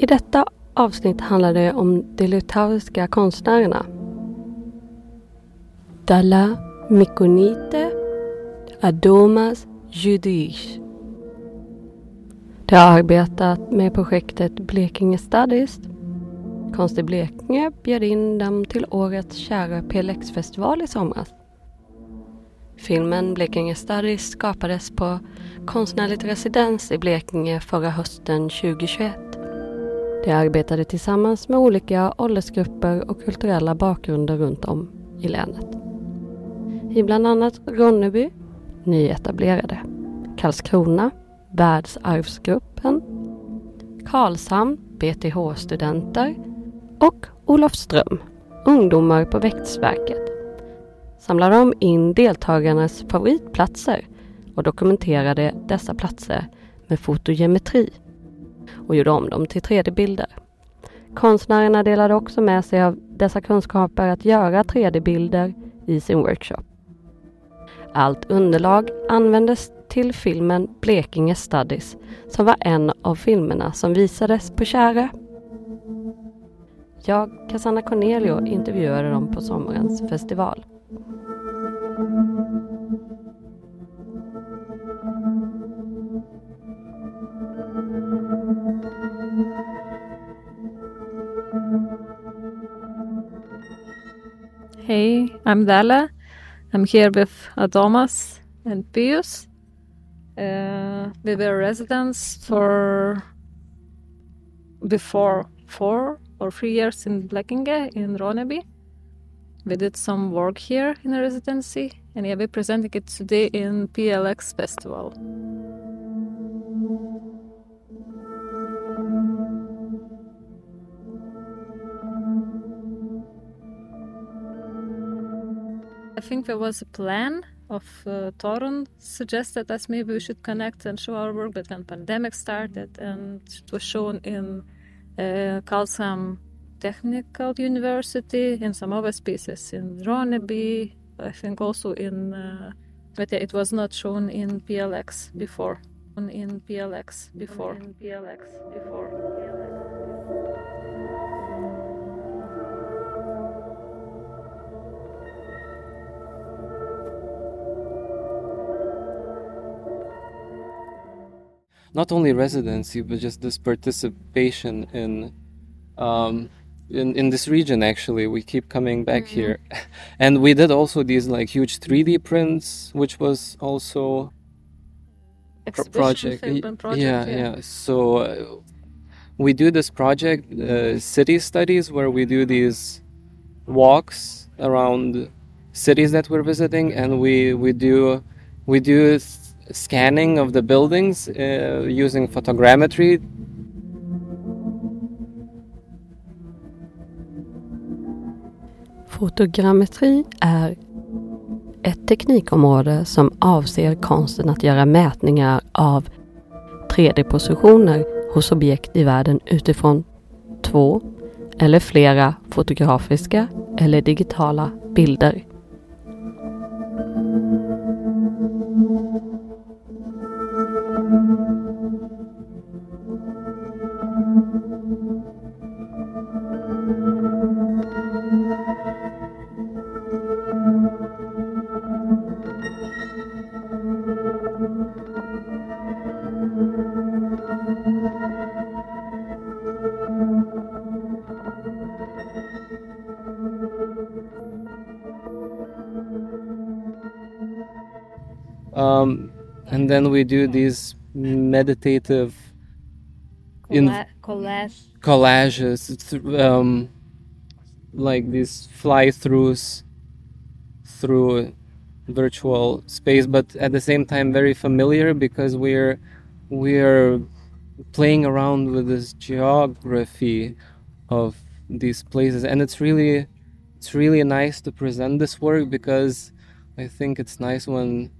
I detta avsnitt handlar det om de litauiska konstnärerna. Dala Mikonite Adomas Judish. De har arbetat med projektet Blekinge Studies. Konst i Blekinge bjöd in dem till årets kära PLX-festival i somras. Filmen Blekinge Studies skapades på konstnärligt residens i Blekinge förra hösten 2021. De arbetade tillsammans med olika åldersgrupper och kulturella bakgrunder runt om i länet. I bland annat Ronneby, nyetablerade, Karlskrona, Världsarvsgruppen, Karlshamn, BTH-studenter och Olofström, ungdomar på Växtverket. Samlade de in deltagarnas favoritplatser och dokumenterade dessa platser med fotogeometri och gjorde om dem till 3D-bilder. Konstnärerna delade också med sig av dessa kunskaper att göra 3D-bilder i sin workshop. Allt underlag användes till filmen Blekinge Studies som var en av filmerna som visades på Kärö. Jag, Cassandra Cornelio, intervjuade dem på sommarens festival. Hey, I'm Dala. I'm here with Adomas and Pius. Uh, we were residents for before four or three years in Blekinge in Ronneby. We did some work here in a residency, and yeah, we're presenting it today in PLX Festival. I think there was a plan of uh, Torun suggested us maybe we should connect and show our work, but when pandemic started and it was shown in uh, Karlshamn Technical University, in some other spaces in Ronneby, I think also in, uh, but it was not shown in PLX before. In PLX before. In PLX before. Not only residency but just this participation in um, in, in this region actually we keep coming back mm-hmm. here and we did also these like huge 3d prints which was also pro- project. project. yeah yeah, yeah. so uh, we do this project uh, city studies where we do these walks around cities that we're visiting and we we do we do scanning of the buildings uh, using photogrammetry. Fotogrammetri är ett teknikområde som avser konsten att göra mätningar av 3D-positioner hos objekt i världen utifrån två eller flera fotografiska eller digitala bilder. And then we do these meditative in collage. collages um, like these fly throughs through virtual space but at the same time very familiar because we're we're playing around with this geography of these places. And it's really it's really nice to present this work because i think it's nice when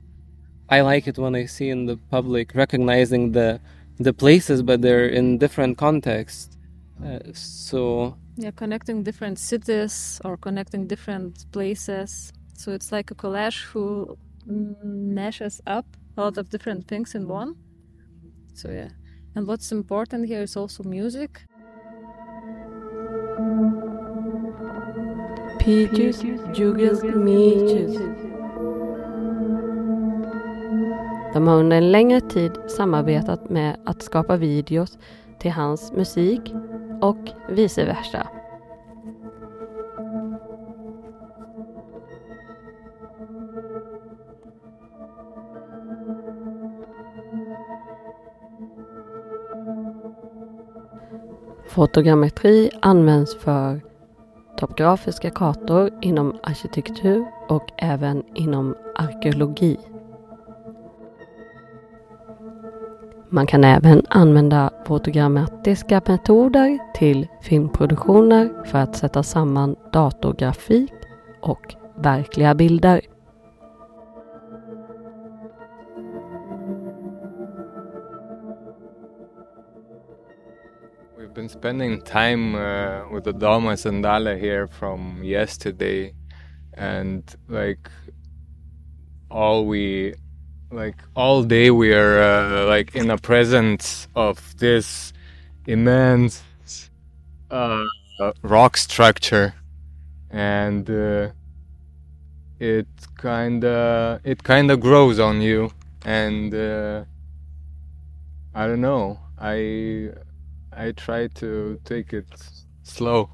I like it when I see in the public recognizing the the places, but they're in different contexts. Uh, so yeah, connecting different cities or connecting different places. So it's like a collage who mashes up a lot of different things in one. So yeah, and what's important here is also music. Peaches, džiugias, myčias. De har under en längre tid samarbetat med att skapa videos till hans musik och vice versa. Fotogrammetri används för topografiska kartor inom arkitektur och även inom arkeologi. Man kan även använda fotogrammatiska metoder till filmproduktioner för att sätta samman datorgrafik och verkliga bilder. We've been spending time uh, with Adama Sandala here from yesterday, and like all we like all day we are uh, like in the presence of this immense uh, rock structure. And uh, it kind of it kind of grows on you. And uh, i don't know. I i try to take it slow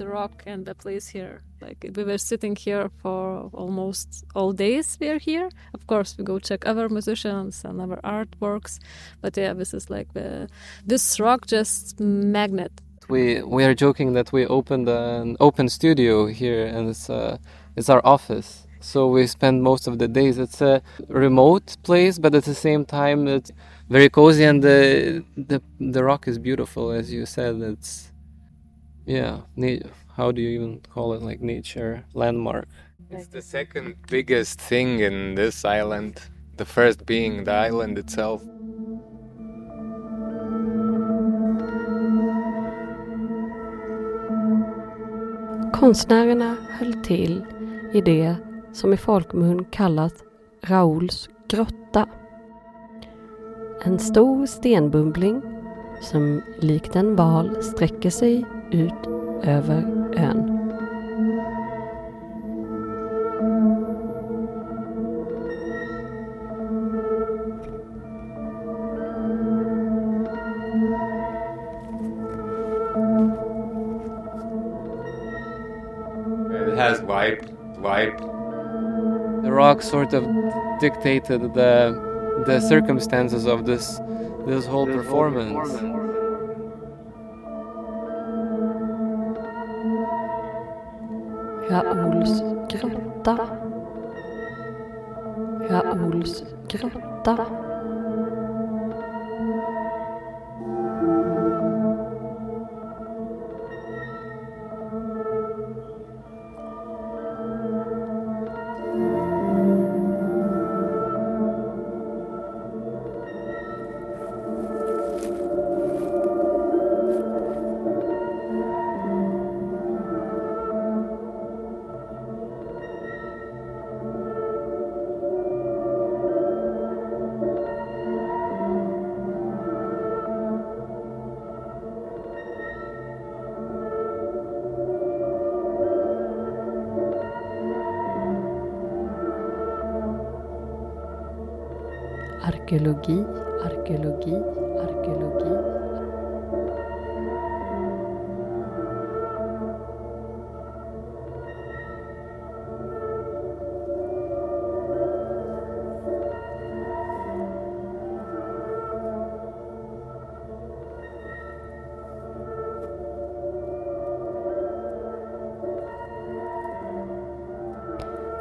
the rock and the place here. Like we were sitting here for almost all days we are here. Of course, we go check other musicians and other artworks, but yeah, this is like the this rock just magnet. We we are joking that we opened an open studio here, and it's uh, it's our office. So we spend most of the days. It's a remote place, but at the same time, it's very cozy, and the the the rock is beautiful, as you said. It's yeah. How do you even call it? Like nature landmark. It's the second biggest thing in this island. The first being the island itself. Konstnärerna höll till i det som i folkmun kallas Rauls grotta. En stor stenbubbling som likt en val sträcker sig ut över ön. It has wiped, wiped. The rock sort of dictated the the circumstances of this this whole performance. Raouls grotta. Raouls grotta. Arkeologi, arkeologi, arkeologi.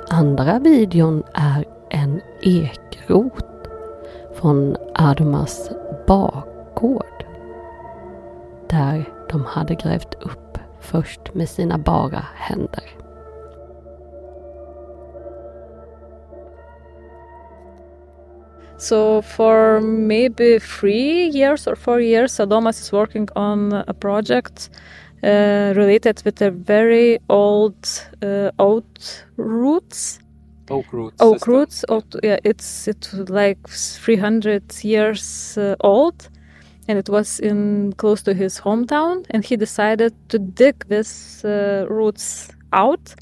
Andra videon är en ekrot från Adomas bakgård. Där de hade grävt upp först med sina bara händer. So for maybe three years or four years, Adomas is working on a project uh, related with a very old uh, oat roots. Oak roots. Oak system. roots. Oat, yeah, it's it's like 300 years uh, old, and it was in close to his hometown. And he decided to dig these uh, roots out.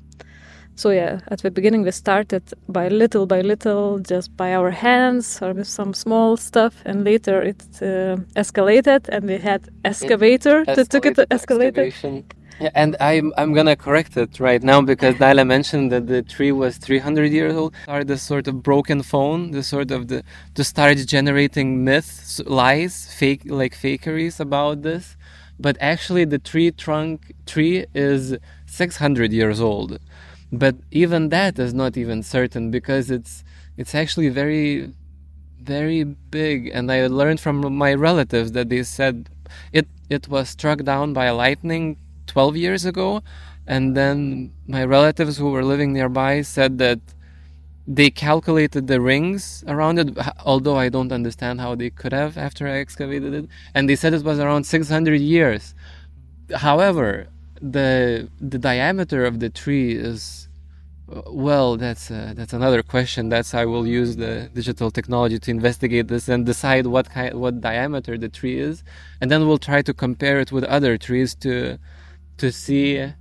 So yeah, at the beginning we started by little by little, just by our hands or with some small stuff, and later it uh, escalated, and we had excavator to took it to escalator. excavation. And I'm I'm gonna correct it right now because Daila mentioned that the tree was 300 years old. Are the sort of broken phone, the sort of the to start generating myths, lies, fake like fakeries about this, but actually the tree trunk tree is 600 years old, but even that is not even certain because it's it's actually very very big. And i learned from my relatives that they said it it was struck down by lightning 12 years ago and then my relatives who were living nearby said that they calculated the rings around it although i don't understand how they could have after i excavated it and they said it was around 600 years. However the the diameter of the tree is uh, well that's uh, that's another question. That's i will use the digital technology to investigate this and decide what kind what diameter the tree is and then we'll try to compare it with other trees to to see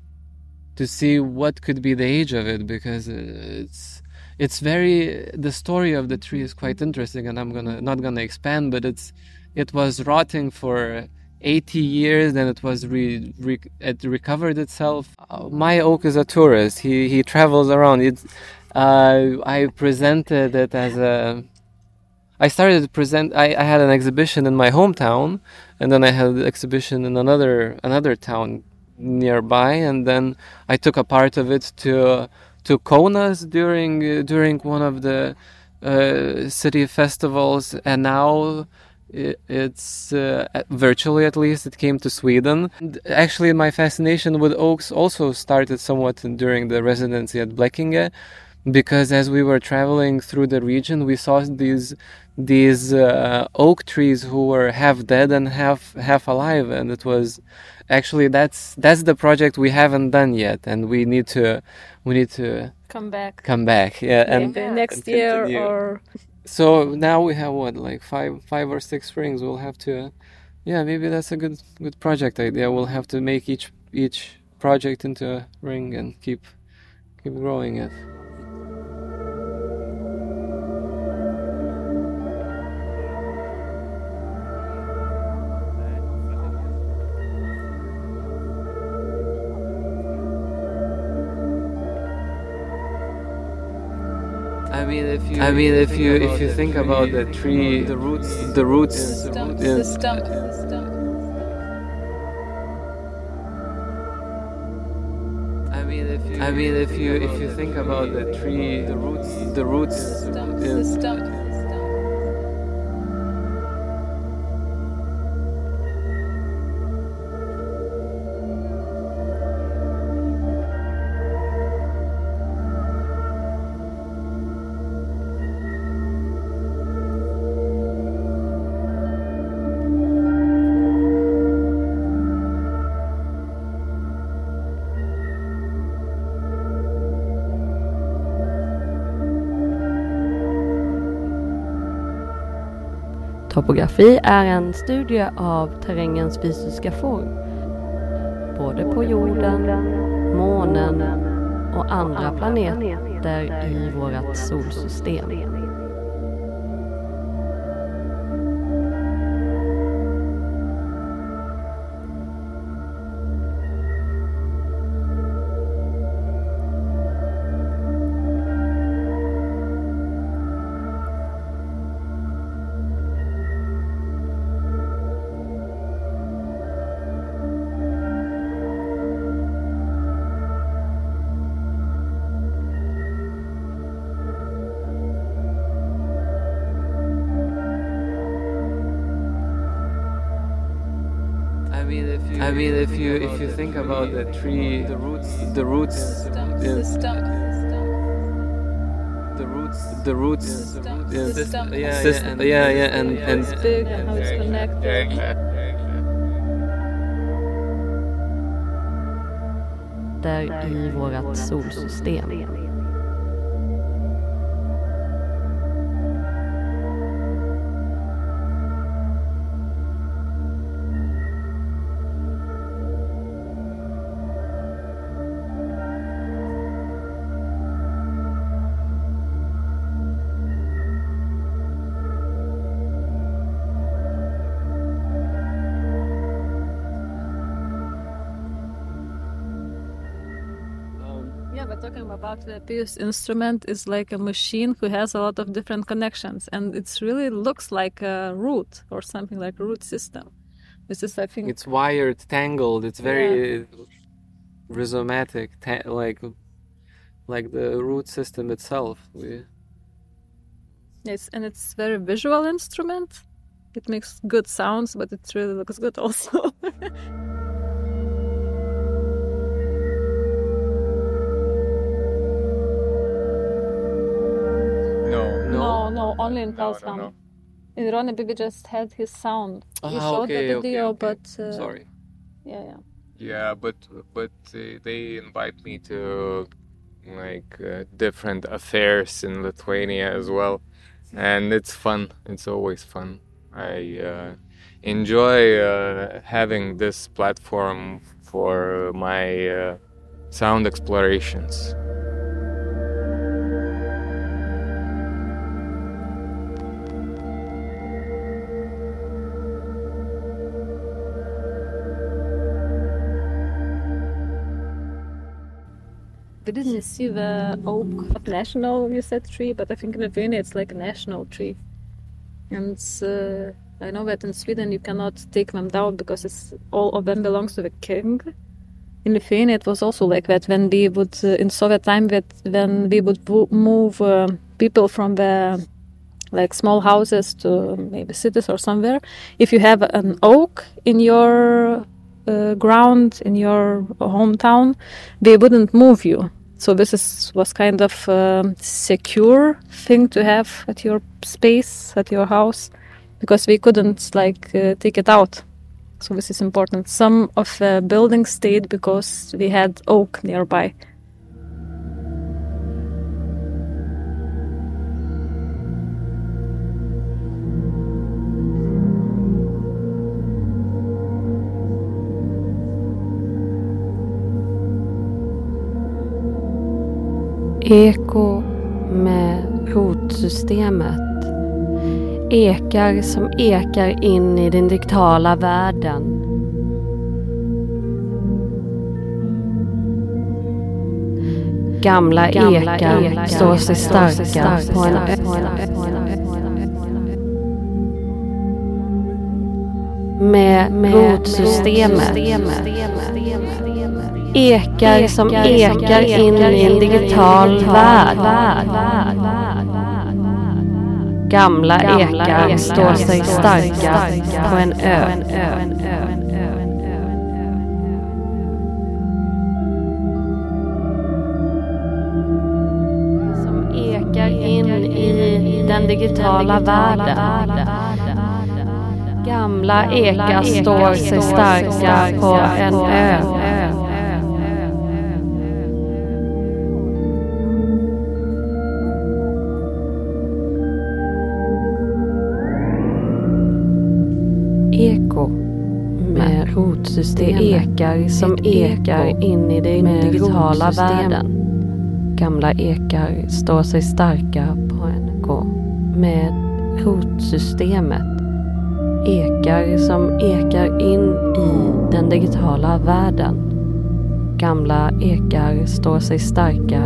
to see what could be the age of it because it's it's very the story of the tree is quite interesting and i'm gonna not gonna expand but it's it was rotting for 80 years then it was re, re, it recovered itself uh, my oak is a tourist he he travels around it's uh, i presented it as a I started to present. I, I had an exhibition in my hometown, and then I had an exhibition in another another town nearby, and then I took a part of it to to Kaunas during during one of the uh, city festivals, and now it's uh, virtually at least it came to Sweden. Actually, my fascination with oaks also started somewhat during the residency at Blekinge because as we were traveling through the region, we saw these these uh, oak trees who were half dead and half half alive, and it was actually that's that's the project we haven't done yet, and we need to we need to Come back. come back, yeah, and Maybe and next year or So now we have what like five five or six rings. We'll have to, yeah, maybe that's a good good project idea. We'll have to make each each project into a ring and keep keep growing it. You, I mean, if you, if you think about the tree, the roots, the roots, the stump, the stump. I mean, if you, I mean, if you, if you think about the tree, the roots, the roots, the stump, Topografi är en studie av terrängens fysiska form. Både på jorden, månen och andra planeter i vårt solsystem. I mean, if you, if you think about the tree, the roots, the roots, the stump, the roots, the roots, Stump, in- the stump. yeah, yeah, and, yeah, yeah, and How it's and big and how it's connected. planeter i vårt solsystem. Yeah, but talking about the Pius instrument is like a machine who has a lot of different connections, and it's really looks like a root or something like a root system. This is, I think, It's wired, tangled. It's very rhizomatic, ta- like like the root system itself. We, Yes, and it's very visual instrument. It makes good sounds, but it really looks good also. No, no, only in no, no, no. In Ronneby just had his sound. He Ah, showed okay, the video, okay. but uh, Sorry. yeah, yeah. Yeah, but but uh, they invite me to like uh, different affairs in Lithuania as well, and it's fun. It's always fun. I uh, enjoy uh, having this platform for my uh, sound explorations. We didn't see the oak national, you said tree, but I think in Lithuania it's like a national tree. And uh, I know that in Sweden you cannot take them down because it's all of them belongs to the king. In Lithuania it was also like that when we would uh, in Soviet time that when we would move uh, people from the like small houses to maybe cities or somewhere, if you have an oak in your uh, ground in your hometown, they wouldn't move you. So this is was kind of um secure thing to have at your space at your house because we couldn't like uh, take it out. So this is important. Some of the buildings stayed because we had oak nearby. Eko med rotsystemet ekar som ekar in i den digitala världen. Gamla, ekar står sig starka på en ö. Med, rotsystemet ekar som ekar in i en digital värld. Gamla ekar står sig starka på en ö. Som ekar in i den digitala världen. Gamla ekar står sig starka på en ö. Eko med rotsystemet. Det ekar som ekar in i den digitala världen. Gamla ekar står sig starka på en gå. Med rotsystemet. Ekar som ekar in i den digitala världen. Gamla ekar står sig starka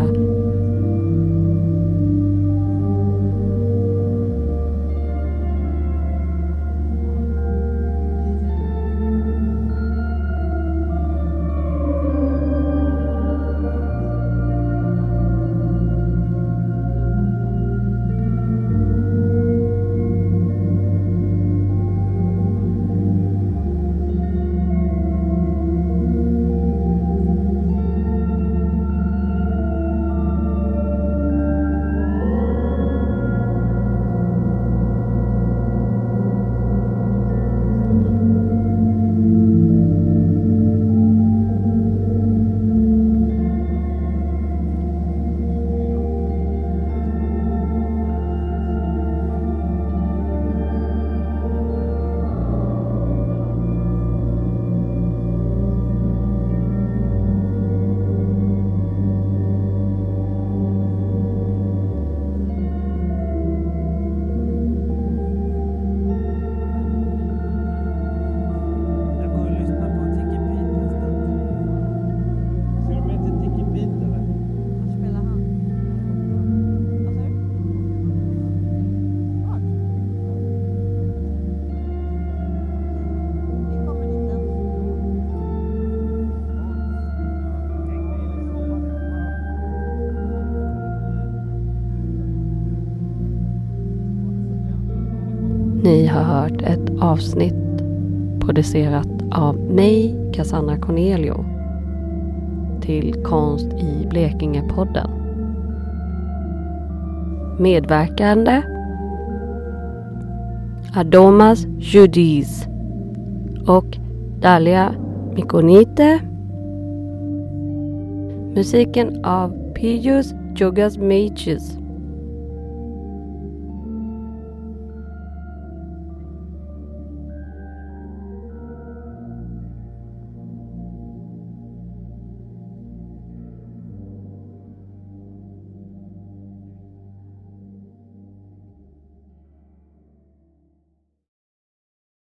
har hört ett avsnitt producerat av mig, Cassandra Cornelio, till Konst i Blekinge-podden. Medverkande Adomas Judis och Dalia Mikonite. Musiken av Pius Jogas Mages.